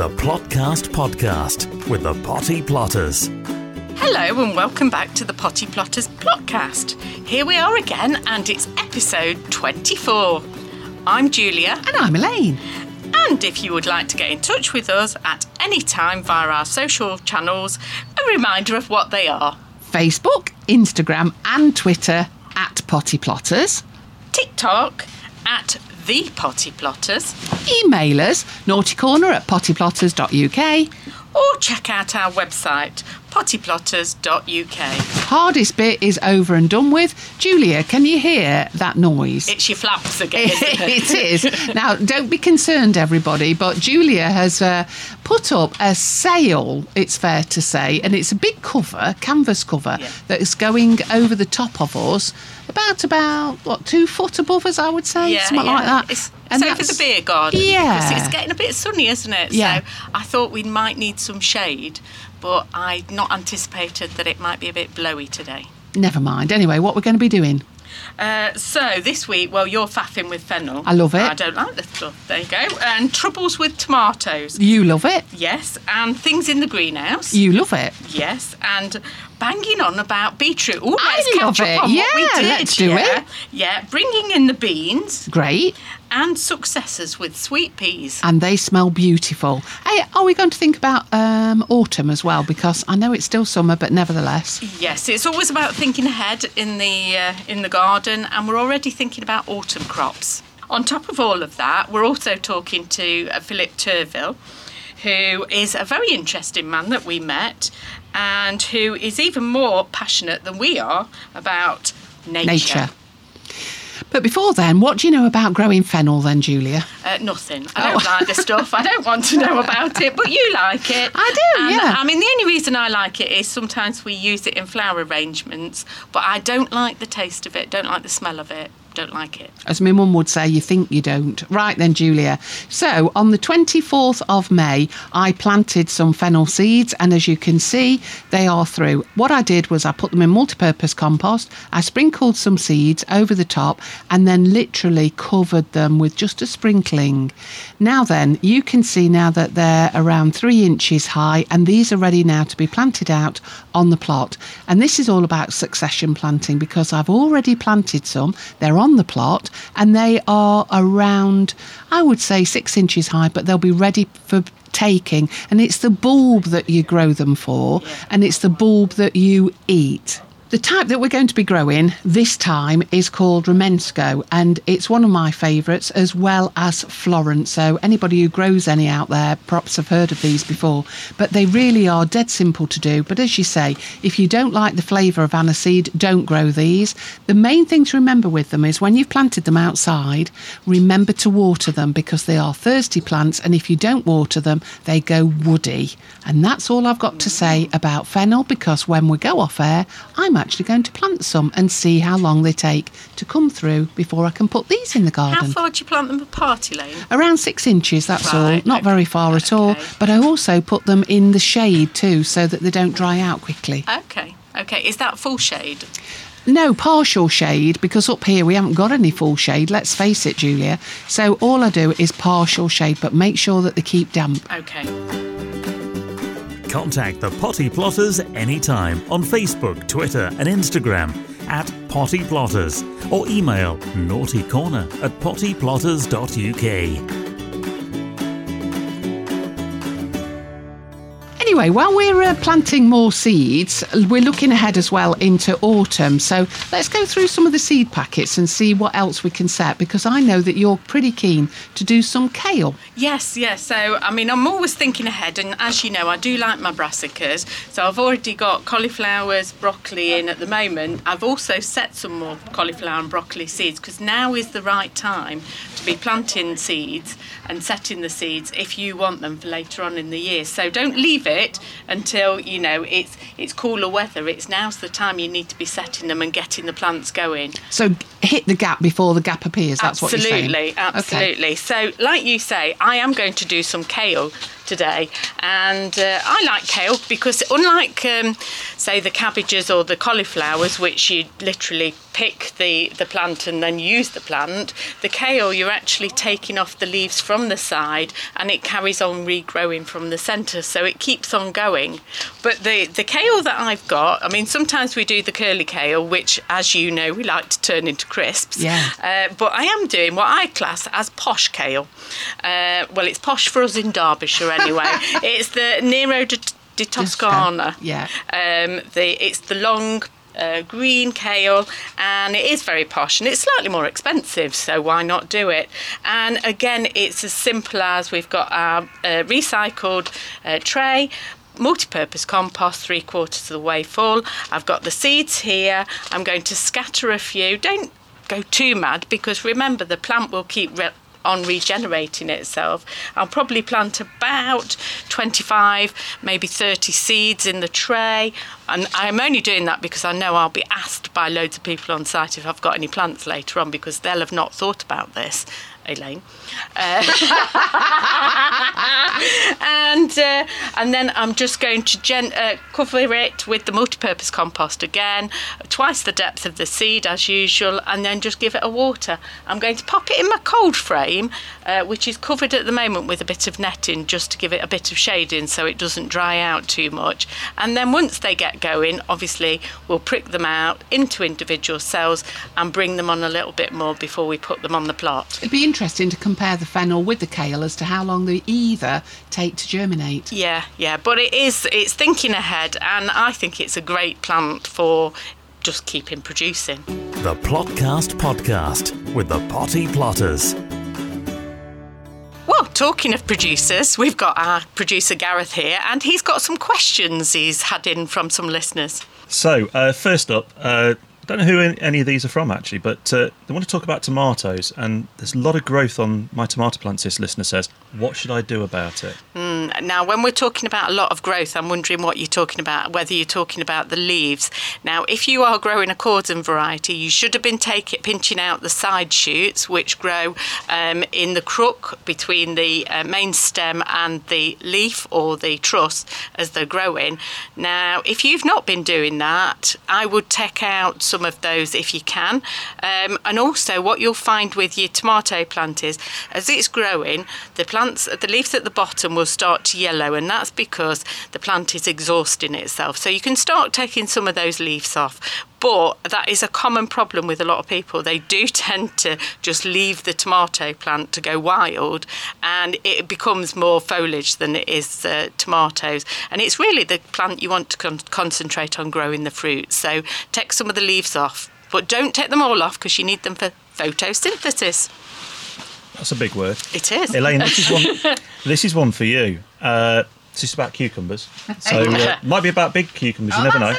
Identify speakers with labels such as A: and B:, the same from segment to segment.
A: the Plotcast podcast with the Potty Plotters.
B: Hello and welcome back to the Potty Plotters Plotcast. Here we are again and it's episode 24. I'm Julia
C: And I'm Elaine.
B: and if you would like to get in touch with us at any time via our social channels, a reminder of what they are.
C: Facebook, Instagram, and Twitter at Potty Plotters.
B: TikTok at the Potty Plotters
C: Email us naughtycorner at pottyplotters.uk.
B: or check out our website pottyplotters.uk.
C: Hardest bit is over and done with. Julia, can you hear that noise?
B: It's your flaps again, it?
C: is. Now, don't be concerned, everybody, but Julia has uh, put up a sail, it's fair to say, and it's a big cover, canvas cover,
B: Yeah.
C: that is going over the top of us, about, about, what, two foot above us, I would say, something like that.
B: It's,
C: And
B: so for the beer garden.
C: Yeah.
B: Because it's getting a bit sunny, isn't it?
C: Yeah.
B: So I thought we might need some shade, but I'd not anticipated that it might be a bit blowy today.
C: Never mind. Anyway, what we're going to be doing?
B: Uh, so this week, well, you're faffing with fennel.
C: I love it.
B: I don't like the stuff. There you go. And troubles with tomatoes.
C: You love it.
B: Yes. And things in the greenhouse.
C: You love it.
B: Yes, and banging on about beetroot. Oh,
C: I love it.
B: on what we
C: Yeah,
B: did.
C: let's do
B: yeah.
C: it.
B: Yeah, bringing in the beans
C: Great.
B: and successes with sweet peas.
C: And they smell beautiful. Hey, are we going to think about um, autumn as well? Because I know it's still summer, but nevertheless.
B: Yes, it's always about thinking ahead in the uh, in the garden, and we're already thinking about autumn crops. On top of all of that, we're also talking to uh, Philip Turvil, who is a very interesting man that we met, and who is even more passionate than we are about nature.
C: Nature. But before then, what do you know about growing fennel then, Julia?
B: Uh, nothing. I don't
C: Oh.
B: like the stuff. I don't want to know about it, but you like it.
C: I do,
B: And,
C: yeah.
B: I mean, the only reason I like it is sometimes we use it in flower arrangements, but I don't like the taste of it, don't like the smell of it, don't like it.
C: As my mum would say, you think you don't. Right then, Julia. So, on the 24th of May, I planted some fennel seeds, and as you can see, they are through. What I did was I put them in multi-purpose compost, I sprinkled some seeds over the top, and then literally covered them with just a sprinkling. Now, then, you can see now that they're around three inches high, and these are ready now to be planted out on the plot. And this is all about succession planting because I've already planted some. They're on the plot and they are around, I would say, six inches high, but they'll be ready for taking. And it's the bulb that you grow them for, and it's the bulb that you eat. The type that we're going to be growing this time is called Romanesco, and it's one of my favourites as well as Florence. So, anybody who grows any out there perhaps have heard of these before, but they really are dead simple to do. But as you say, if you don't like the flavour of aniseed, don't grow these. The main thing to remember with them is when you've planted them outside, remember to water them because they are thirsty plants, and if you don't water them, they go woody. And that's all I've got to say about fennel because when we go off air, I'm actually going to plant some and see how long they take to come through before I can put these in the garden.
B: How far do you plant them apart, Elaine?
C: Around six inches, that's all. Not very far at all. But I also put them in the shade too so that they don't dry out quickly.
B: Okay, okay. Is that full shade?
C: No, partial shade because up here we haven't got any full shade, let's face it, Julia. So all I do is partial shade, but make sure that they keep damp.
B: Okay.
A: Contact the Potty Plotters anytime on Facebook, Twitter, and Instagram at Potty Plotters or email naughtycorner at pottyplotters.uk.
C: Anyway, while we're uh, planting more seeds, we're looking ahead as well into autumn. So let's go through some of the seed packets and see what else we can set because I know that you're pretty keen to do some kale.
B: Yes, yes. So, I mean, I'm always thinking ahead, and as you know, I do like my brassicas. So, I've already got cauliflowers, broccoli in at the moment. I've also set some more cauliflower and broccoli seeds because now is the right time to be planting seeds and setting the seeds if you want them for later on in the year. So, don't leave it until you know it's it's cooler weather. It's now's the time you need to be setting them and getting the plants going.
C: So hit the gap before the gap appears. That's
B: absolutely,
C: what you're saying. Okay.
B: absolutely. So, like you say, I am going to do some kale today. And uh, I like kale because, unlike, um, say, the cabbages or the cauliflowers, which you literally pick the, the plant and then use the plant, the kale you're actually taking off the leaves from the side and it carries on regrowing from the centre, so it keeps on going. But the, the kale that I've got, I mean, sometimes we do the curly kale, which, as you know, we like to turn into crisps.
C: Yeah.
B: Uh, but I am doing what I class as posh kale. Uh, well, it's posh for us in Derbyshire anyway. it's the Nero di, di Toscana.
C: Yeah.
B: Um, the it's the long. Uh, green kale, and it is very posh and it's slightly more expensive, so why not do it? And again, it's as simple as we've got our uh, recycled uh, tray, multi-purpose compost three quarters of the way full. I've got the seeds here. I'm going to scatter a few. Don't go too mad because remember the plant will keep re- on regenerating itself. I'll probably plant about 25, maybe 30 seeds in the tray. And I'm only doing that because I know I'll be asked by loads of people on site if I've got any plants later on because they'll have not thought about this. Elaine, uh, and uh, and then I'm just going to gen- uh, cover it with the multi-purpose compost again, twice the depth of the seed as usual, and then just give it a water. I'm going to pop it in my cold frame, uh, which is covered at the moment with a bit of netting just to give it a bit of shading so it doesn't dry out too much. And then once they get going, obviously we'll prick them out into individual cells and bring them on a little bit more before we put them on the plot.
C: It'd be interesting to compare the fennel with the kale as to how long they either take to germinate.
B: Yeah, yeah, but it is it's thinking ahead, and I think it's a great plant for just keeping producing.
A: The Plotcast Podcast with the Potty Plotters.
B: Well, talking of producers, we've got our producer Gareth here, and he's got some questions he's had in from some listeners.
D: So, uh, first up, uh, I don't know who any of these are from actually, but uh, they want to talk about tomatoes, and there's a lot of growth on my tomato plants. This listener says, "What should I do about it?"
B: Mm, now, when we're talking about a lot of growth, I'm wondering what you're talking about. Whether you're talking about the leaves. Now, if you are growing a cordon variety, you should have been taking pinching out the side shoots, which grow um, in the crook between the uh, main stem and the leaf or the truss as they're growing. Now, if you've not been doing that, I would take out some of those if you can. Um, and also, what you'll find with your tomato plant is, as it's growing, the plants, the leaves at the bottom will start to yellow, and that's because the plant is exhausting itself. So you can start taking some of those leaves off. But that is a common problem with a lot of people. They do tend to just leave the tomato plant to go wild, and it becomes more foliage than it is uh, tomatoes. And it's really the plant you want to con- concentrate on growing the fruit. So take some of the leaves off, but don't take them all off because you need them for photosynthesis.
D: That's a big word.
B: It is.
D: Elaine, this is one. this is one for you. Uh, this is about cucumbers. So uh, might be about big cucumbers. You never know.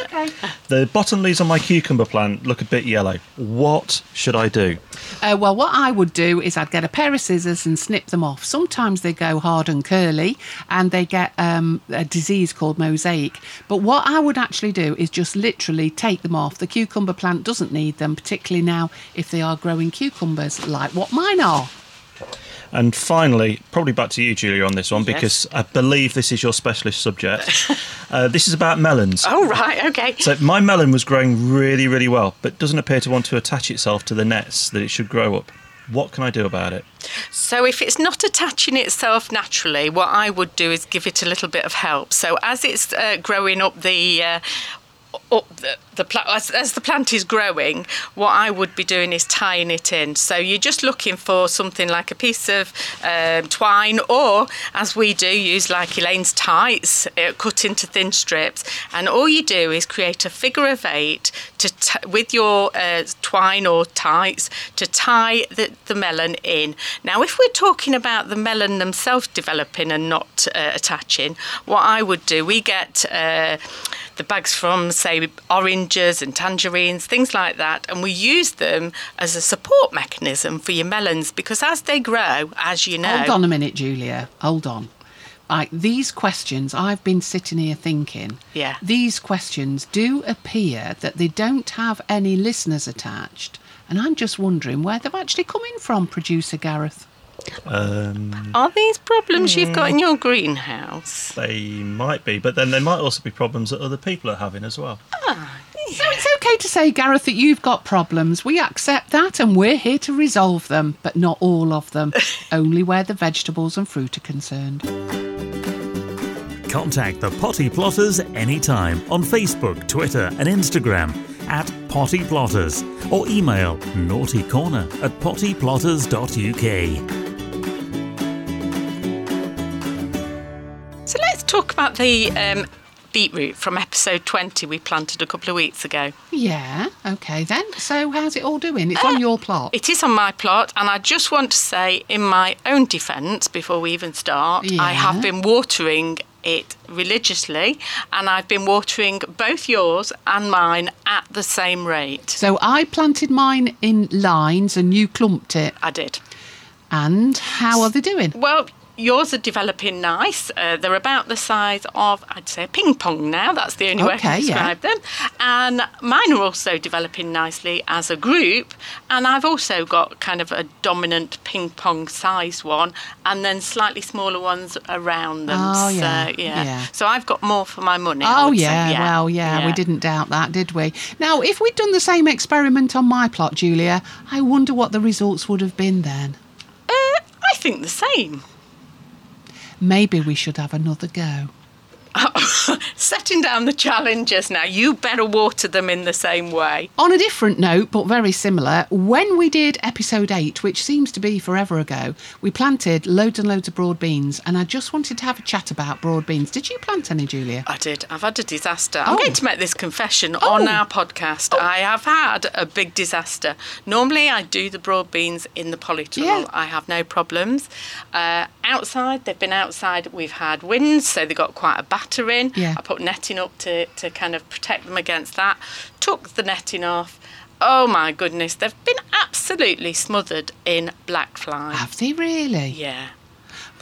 D: The bottom leaves on my cucumber plant look a bit yellow. What should I do?
C: Uh, well, what I would do is I'd get a pair of scissors and snip them off. Sometimes they go hard and curly and they get um, a disease called mosaic. But what I would actually do is just literally take them off. The cucumber plant doesn't need them, particularly now if they are growing cucumbers like what mine are.
D: And finally, probably back to you, Julia, on this one
B: Yes.
D: because I believe this is your specialist subject. uh, this is about melons.
B: Oh, right, okay.
D: So my melon was growing really, really well, but doesn't appear to want to attach itself to the nets that it should grow up. What can I do about it?
B: So, if it's not attaching itself naturally, what I would do is give it a little bit of help. So, as it's uh, growing up the uh, the, the plant as, as the plant is growing, what I would be doing is tying it in. So you're just looking for something like a piece of um, twine, or as we do, use like Elaine's tights, uh, cut into thin strips, and all you do is create a figure of eight to t- with your uh, twine or tights to tie the, the melon in. Now, if we're talking about the melon themselves developing and not uh, attaching, what I would do, we get uh, the bags from, say, oranges and tangerines, things like that, and we use them as a support mechanism for your melons because as they grow, as you know,
C: Hold on a minute, Julia. Hold on. Like these questions, I've been sitting here thinking.
B: Yeah.
C: These questions do appear that they don't have any listeners attached, and I'm just wondering where they're actually coming from, producer Gareth.
D: Um,
B: Are these problems you've got in your greenhouse?
D: they might be, but then there might also be problems that other people are having as well.
C: So it's okay to say, Gareth, that you've got problems. We accept that and we're here to resolve them, but not all of them, only where the vegetables and fruit are concerned.
A: Contact the Potty Plotters anytime on Facebook, Twitter, and Instagram at Potty Plotters or email naughtycorner at pottyplotters.uk.
B: talk about the um, beetroot from episode 20 we planted a couple of weeks ago.
C: Yeah, okay then. So how's it all doing? It's on your plot.
B: It is on my plot, and I just want to say, in my own defence, before we even start, I have been watering it religiously, and I've been watering both yours and mine at the same rate.
C: So I planted mine in lines and you clumped it.
B: I did.
C: And how are they doing?
B: Well, yours are developing nice. Uh, they're about the size of, I'd say, a ping pong now. That's the only way I
C: Okay,
B: can
C: yeah.
B: describe them. And mine are also developing nicely as a group. And I've also got kind of a dominant ping pong size one, and then slightly smaller ones around them.
C: Oh,
B: so,
C: yeah,
B: yeah.
C: yeah.
B: So I've got more for my money.
C: Oh
B: say.
C: yeah, well yeah, we didn't doubt that, did we? Now, if we'd done the same experiment on my plot, Julia, I wonder what the results would have been then.
B: Uh, I think the same.
C: Maybe we should have another go.
B: Setting down the challenges now. You better water them in the same way.
C: On a different note, but very similar, when we did episode 8, which seems to be forever ago, we planted loads and loads of broad beans, and I just wanted to have a chat about broad beans. Did you plant any, Julia?
B: I did. I've had a disaster. I'm
C: Oh.
B: going to make this confession
C: Oh.
B: on our podcast. I have had a big disaster. Normally, I do the broad beans in the polytunnel.
C: Yeah.
B: I have no problems. Uh, outside, they've been outside. We've had winds, so they got quite a batter in.
C: Yeah.
B: I put netting up to, to kind of protect them against that. Took the netting off. Oh my goodness, they've been absolutely smothered in black fly.
C: Have they really?
B: Yeah.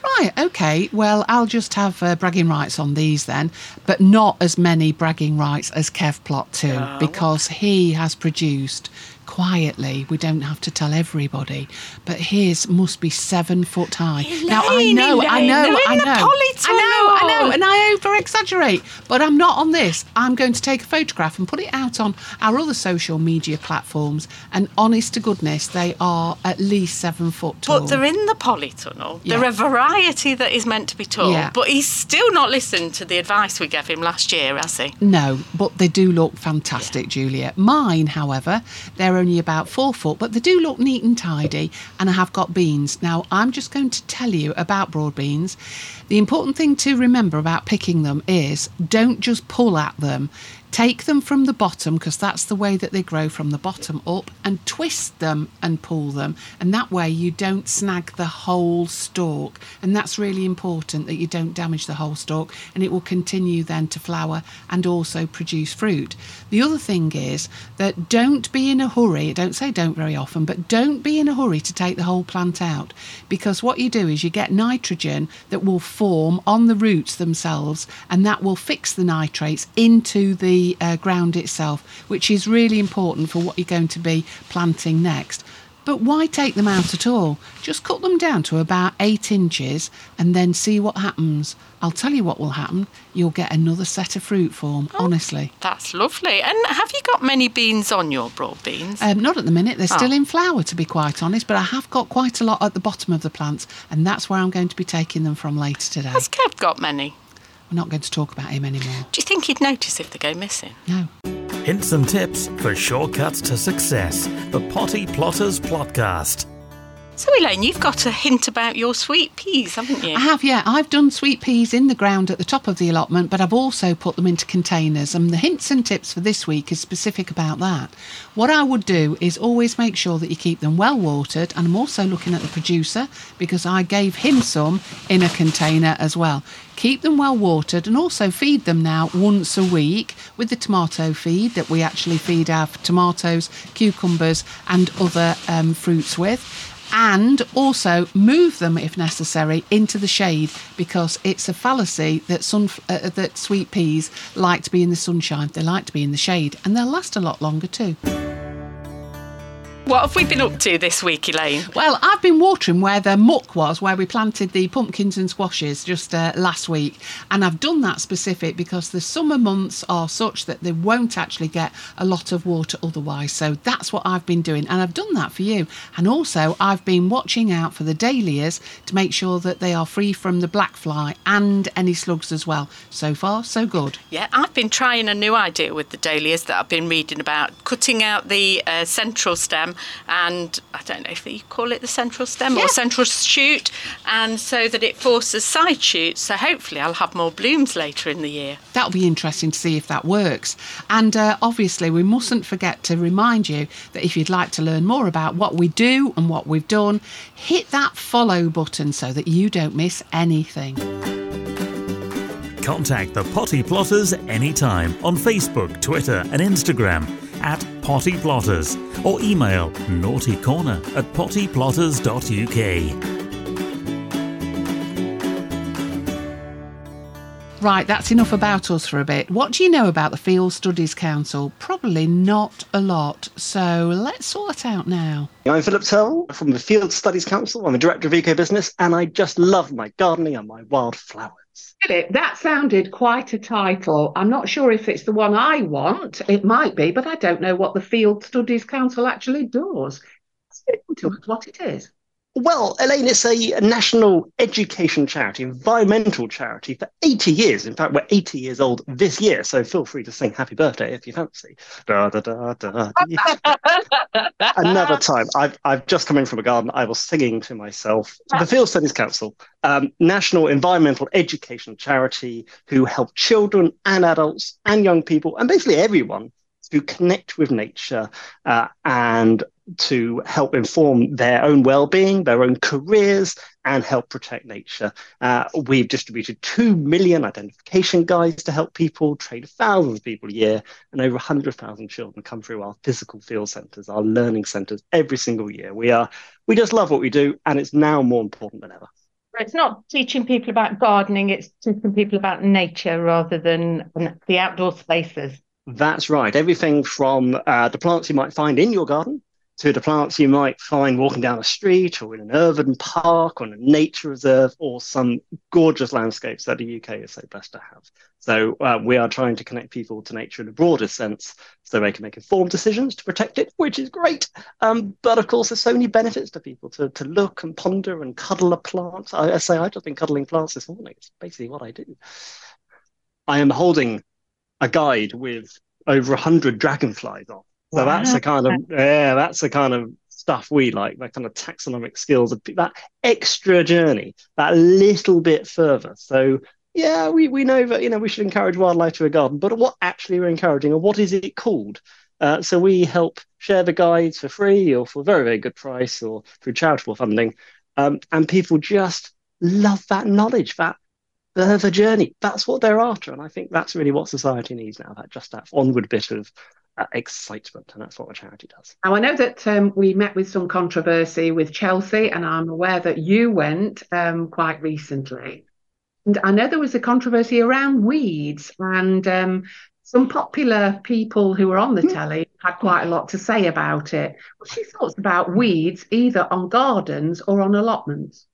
C: Right, okay. Well, I'll just have uh, bragging rights on these then, but not as many bragging rights as Kev Plot 2,
B: Oh.
C: because he has produced quietly, we don't have to tell everybody, but his must be seven foot high. now, I
B: Elaine,
C: know, I know, I know. I know, I know, and I over exaggerate, but I'm not on this. I'm going to take a photograph and put it out on our other social media platforms, and honest to goodness, they are at least seven foot tall.
B: But they're in the polytunnel.
C: Yeah.
B: They're a variety that is meant to be tall.
C: Yeah.
B: But he's still not listened to the advice we gave him last year, has he?
C: No, but they do look fantastic, Julia. Mine, however, they're only about four foot, but they do look neat and tidy, and I have got beans. Now, I'm just going to tell you about broad beans. The important thing to remember about picking them is don't just pull at them. Take them from the bottom because that's the way that they grow from the bottom up and twist them and pull them. And that way you don't snag the whole stalk. And that's really important that you don't damage the whole stalk and it will continue then to flower and also produce fruit. The other thing is that don't be in a hurry. Don't say don't very often, but don't be in a hurry to take the whole plant out because what you do is you get nitrogen that will form on the roots themselves and that will fix the nitrates into the uh, ground itself, which is really important for what you're going to be planting next. But why take them out at all? Just cut them down to about eight inches and then see what happens. I'll tell you what will happen. You'll get another set of fruit form, honestly.
B: That's lovely. And have you got many beans on your broad beans?
C: Um, not at the minute. They're still
B: Oh.
C: in flower, to be quite honest, but I have got quite a lot at the bottom of the plants, and that's where I'm going to be taking them from later today.
B: Has Kev got many?
C: We're not going to talk about him anymore.
B: Do you think he'd notice if they go missing?
C: No.
A: Hints and tips for shortcuts to success. The Potty Plotters Plotcast.
B: So, Elaine, you've got a hint about your sweet peas, haven't you?
C: I have, yeah. I've done sweet peas in the ground at the top of the allotment, but I've also put them into containers. And the hints and tips for this week is specific about that. What I would do is always make sure that you keep them well watered. And I'm also looking at the producer because I gave him some in a container as well. Keep them well watered and also feed them now once a week with the tomato feed that we actually feed our tomatoes, cucumbers, and other um, fruits with. And also move them if necessary into the shade because it's a fallacy that sun uh, that sweet peas like to be in the sunshine. They like to be in the shade and they'll last a lot longer too
B: What have we been up to this week, Elaine?
C: Well, I've been watering where the muck was, where we planted the pumpkins and squashes just uh, last week. And I've done that specific because the summer months are such that they won't actually get a lot of water otherwise. So that's what I've been doing. And I've done that for you. And also, I've been watching out for the dahlias to make sure that they are free from the black fly and any slugs as well. So far, so good.
B: Yeah, I've been trying a new idea with the dahlias that I've been reading about, cutting out the uh, central stem and I don't know if you call it the central stem yeah. or central shoot, and so that it forces side shoots. So hopefully, I'll have more blooms later in the year.
C: That'll be interesting to see if that works. And uh, obviously, we mustn't forget to remind you that if you'd like to learn more about what we do and what we've done, hit that follow button so that you don't miss anything.
A: Contact the Potty Plotters anytime on Facebook, Twitter, and Instagram at Potty Plotters or email naughtycorner at pottyplotters.uk.
C: Right, that's enough about us for a bit. What do you know about the Field Studies Council? Probably not a lot. So let's sort out now.
E: I'm Philip Turvil from the Field Studies Council. I'm a director of eco business and I just love my gardening and my wildflowers.
C: Philip, that sounded quite a title. I'm not sure if it's the one I want. It might be, but I don't know what the Field Studies Council actually does. Tell us what it is.
E: Well, Elaine, it's a national education charity, environmental charity for 80 years. In fact, we're 80 years old this year, so feel free to sing happy birthday if you fancy. Da, da, da, da, Another time, I've, I've just come in from a garden, I was singing to myself. The Field Studies Council, um, national environmental education charity who help children and adults and young people, and basically everyone to connect with nature uh, and to help inform their own well-being, their own careers, and help protect nature. Uh, we've distributed 2 million identification guides to help people, train thousands of people a year, and over 100,000 children come through our physical field centres, our learning centres every single year. We are we just love what we do, and it's now more important than ever.
F: It's not teaching people about gardening, it's teaching people about nature rather than the outdoor spaces.
E: That's right. Everything from uh, the plants you might find in your garden to the plants you might find walking down a street or in an urban park or in a nature reserve or some gorgeous landscapes that the UK is so blessed to have. So uh, we are trying to connect people to nature in a broader sense so they can make informed decisions to protect it, which is great. Um, but of course, there's so many benefits to people to, to look and ponder and cuddle a plant. I, I say I've just been cuddling plants this morning. It's basically what I do. I am holding a guide with over 100 dragonflies on so wow. that's the kind of yeah, that's the kind of stuff we like, that kind of taxonomic skills, that extra journey, that little bit further. So yeah, we, we know that you know we should encourage wildlife to a garden, but what actually we're encouraging, or what is it called? Uh, so we help share the guides for free or for a very very good price or through charitable funding, um, and people just love that knowledge, that further journey. That's what they're after, and I think that's really what society needs now. That just that onward bit of excitement, and that's what a charity does.
C: Now, I know that um, we met with some controversy with Chelsea, and I'm aware that you went um, quite recently. And I know there was a controversy around weeds, and um, some popular people who were on the hmm. telly had quite a lot to say about it. What's your thoughts about weeds, either on gardens or on allotments?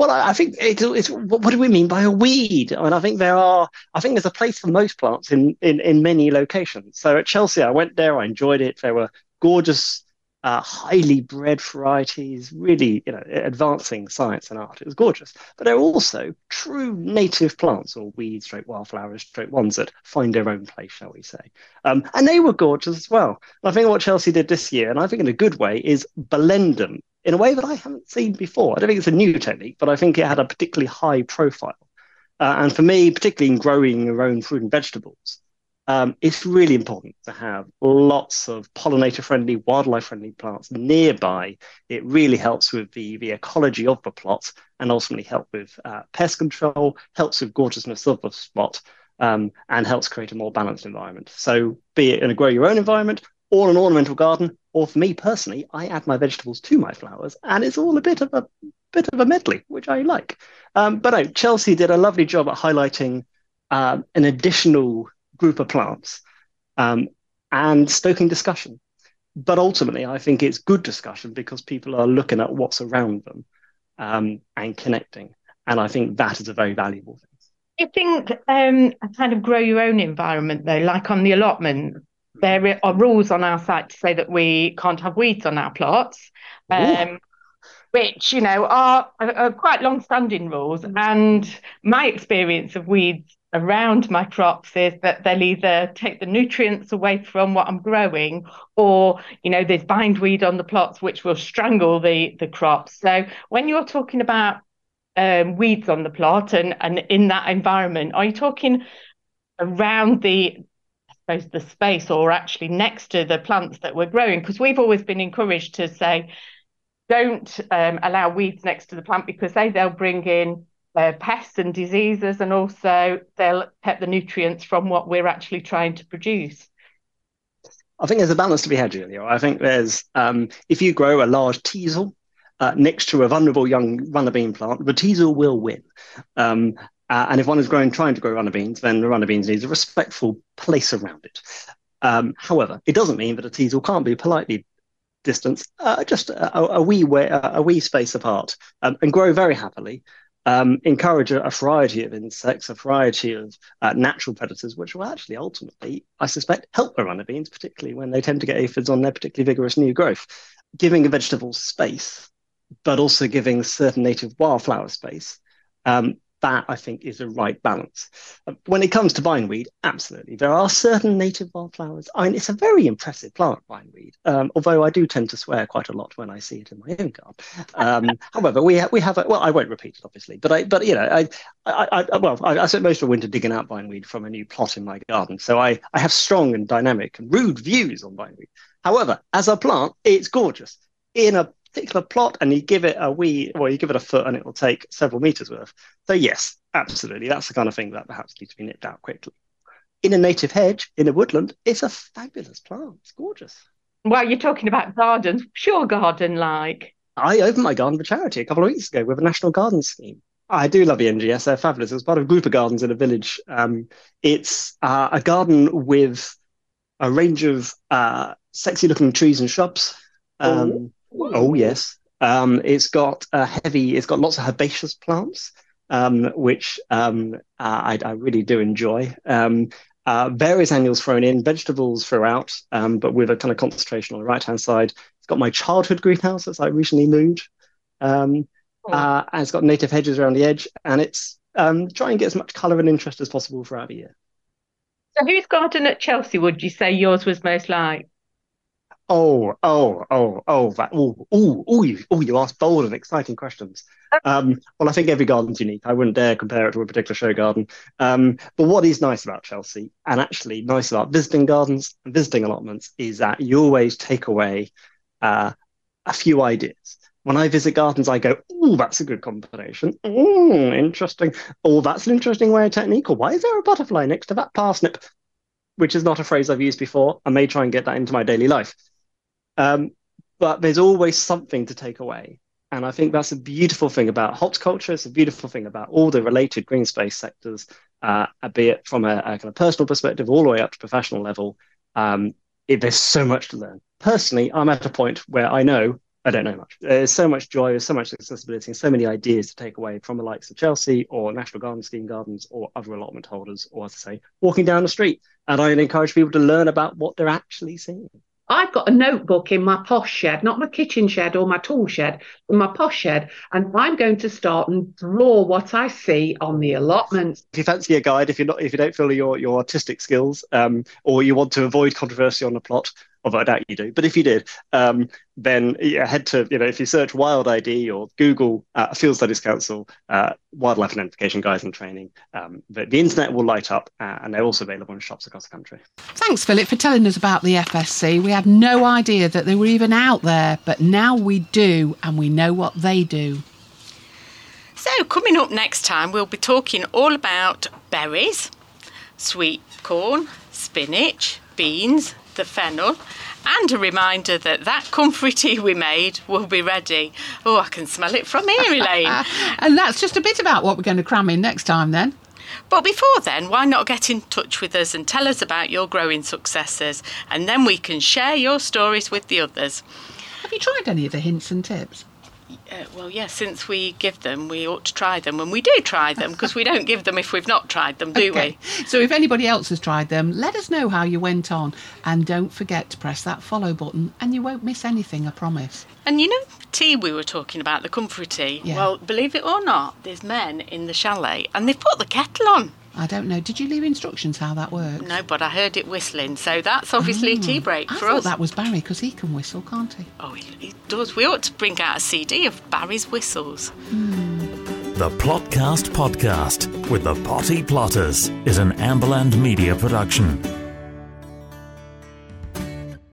E: Well, I think it's, it's what do we mean by a weed? I mean, I think there are, I think there's a place for most plants in, in, in many locations. So at Chelsea, I went there, I enjoyed it. There were gorgeous, uh, highly bred varieties, really, you know, advancing science and art. It was gorgeous. But there are also true native plants or weeds, straight wildflowers, straight ones that find their own place, shall we say. Um, and they were gorgeous as well. And I think what Chelsea did this year, and I think in a good way, is blend them in a way that I haven't seen before. I don't think it's a new technique, but I think it had a particularly high profile. Uh, and for me, particularly in growing your own fruit and vegetables, um, it's really important to have lots of pollinator friendly, wildlife friendly plants nearby. It really helps with the, the ecology of the plot and ultimately help with uh, pest control, helps with gorgeousness of the spot, um, and helps create a more balanced environment. So, be it in a grow your own environment or an ornamental garden, or for me personally, I add my vegetables to my flowers, and it's all a bit of a bit of a medley, which I like. Um, but no, Chelsea did a lovely job at highlighting um, an additional group of plants um, and stoking discussion. but ultimately, I think it's good discussion because people are looking at what's around them um, and connecting. And I think that is a very valuable thing.
F: You think um, kind of grow your own environment though, like on the allotment, there are rules on our site to say that we can't have weeds on our plots, um, which you know are, are quite long-standing rules. And my experience of weeds around my crops is that they'll either take the nutrients away from what I'm growing, or you know there's bindweed on the plots which will strangle the the crops. So when you're talking about um, weeds on the plot and, and in that environment? Are you talking around the, suppose, the space or actually next to the plants that we're growing? Because we've always been encouraged to say, don't um, allow weeds next to the plant because they, they'll bring in uh, pests and diseases and also they'll take the nutrients from what we're actually trying to produce.
E: I think there's a balance to be had, Julia. I think there's, um, if you grow a large teasel, uh, next to a vulnerable young runner bean plant, the teasel will win. Um, uh, and if one is growing, trying to grow runner beans, then the runner beans needs a respectful place around it. Um, however, it doesn't mean that a teasel can't be politely distanced, uh, just a, a, wee way, a, wee space apart, um, and grow very happily. Um, encourage a, a, variety of insects, a variety of uh, natural predators, which will actually ultimately, I suspect, help the runner beans, particularly when they tend to get aphids on their particularly vigorous new growth. Giving a vegetable space but also giving certain native wildflower space. Um, that I think is the right balance. Uh, when it comes to bindweed, absolutely. There are certain native wildflowers. I mean, it's a very impressive plant, bindweed, um, although I do tend to swear quite a lot when I see it in my own garden. Um, however, we, ha- we have, a, well, I won't repeat it, obviously, but I, but you know, I, I, I well, I, I spent most of the winter digging out bindweed from a new plot in my garden. So I, I have strong and dynamic and rude views on bindweed. However, as a plant, it's gorgeous. In a particular plot and you give it a wee, well, you give it a foot and it will take several meters worth. So, yes, absolutely. That's the kind of thing that perhaps needs to be nipped out quickly. In a native hedge, in a woodland, it's a fabulous plant. It's gorgeous.
F: Well, you're talking about gardens, Sure, garden like.
E: I opened my garden for charity a couple of weeks ago with a national garden scheme. I do love the NGS. They're fabulous. It's part of a group of gardens in a village. Um, it's uh, a garden with a range of uh, sexy looking trees and shrubs. Um, oh. Yes, um, it's got a heavy. It's got lots of herbaceous plants, um, which um, I, I, really do enjoy. Um, uh, various annuals thrown in, vegetables throughout, um, but with a kind of concentration on the right hand side. It's got my childhood greenhouse that I recently moved. Um, oh. uh, and it's got native hedges around the edge, and it's trying to get as much colour and interest as possible throughout the year.
F: So, whose garden at Chelsea would you say yours was most like?
E: Oh, oh, oh, oh, that, oh, oh, oh, you, oh, you ask bold and exciting questions. Um, well, I think every garden's unique. I wouldn't dare compare it to a particular show garden. Um, but what is nice about Chelsea, and actually nice about visiting gardens and visiting allotments, is that you always take away uh, a few ideas. When I visit gardens, I go, oh, that's a good combination. Mm, interesting. Oh, that's an interesting way of technique. Or why is there a butterfly next to that parsnip? Which is not a phrase I've used before. I may try and get that into my daily life. Um, but there's always something to take away. And I think that's a beautiful thing about culture. It's a beautiful thing about all the related green space sectors, uh, be it from a, a, kind of personal perspective all the way up to professional level. Um, it, there's so much to learn. Personally, I'm at a point where I know I don't know much. There's so much joy, there's so much accessibility, and so many ideas to take away from the likes of Chelsea or National Garden Scheme Gardens or other allotment holders, or as I say, walking down the street. And I encourage people to learn about what they're actually seeing.
C: I've got a notebook in my posh shed, not my kitchen shed or my tool shed, but my posh shed, and I'm going to start and draw what I see on the allotments.
E: If you fancy a guide, if you're not, if you don't feel your your artistic skills, um, or you want to avoid controversy on the plot, although I doubt you do. But if you did, um, then yeah, head to, you know, if you search Wild ID or Google uh, Field Studies Council, uh, Wildlife Identification Guides and Training, um, the, the, internet will light up uh, and they're also available in shops across the country.
C: Thanks, Philip, for telling us about the FSC. We had no idea that they were even out there, but now we do and we know what they do.
B: So, coming up next time, we'll be talking all about berries, sweet corn, spinach, beans, the fennel, and a reminder that that comfrey tea we made will be ready. Oh, I can smell it from here, Elaine.
C: and that's just a bit about what we're going to cram in next time then.
B: But before then, why not get in touch with us and tell us about your growing successes? And then we can share your stories with the others.
C: Have you tried any of the hints and tips?
B: Uh, well, yes, since we give them, we ought to try them. And we do try them because we don't give them if we've not tried them, do
C: Okay. So if anybody else has tried them, let us know how you went on. And don't forget to press that follow button and you won't miss anything, I promise.
B: And you know, tea we were talking about, the comfrey tea.
C: Yeah.
B: Well, believe it or not, there's men in the chalet and they've put the kettle on.
C: I don't know. Did you leave instructions how that works?
B: No, but I heard it whistling, so that's obviously a tea break
C: Mm. I
B: for
C: thought
B: us.
C: that was Barry because he can whistle, can't he?
B: Oh, he, he does. We ought to bring out a CD of Barry's whistles.
A: The Plotcast Podcast with the Potty Plotters is an Amberland Media production.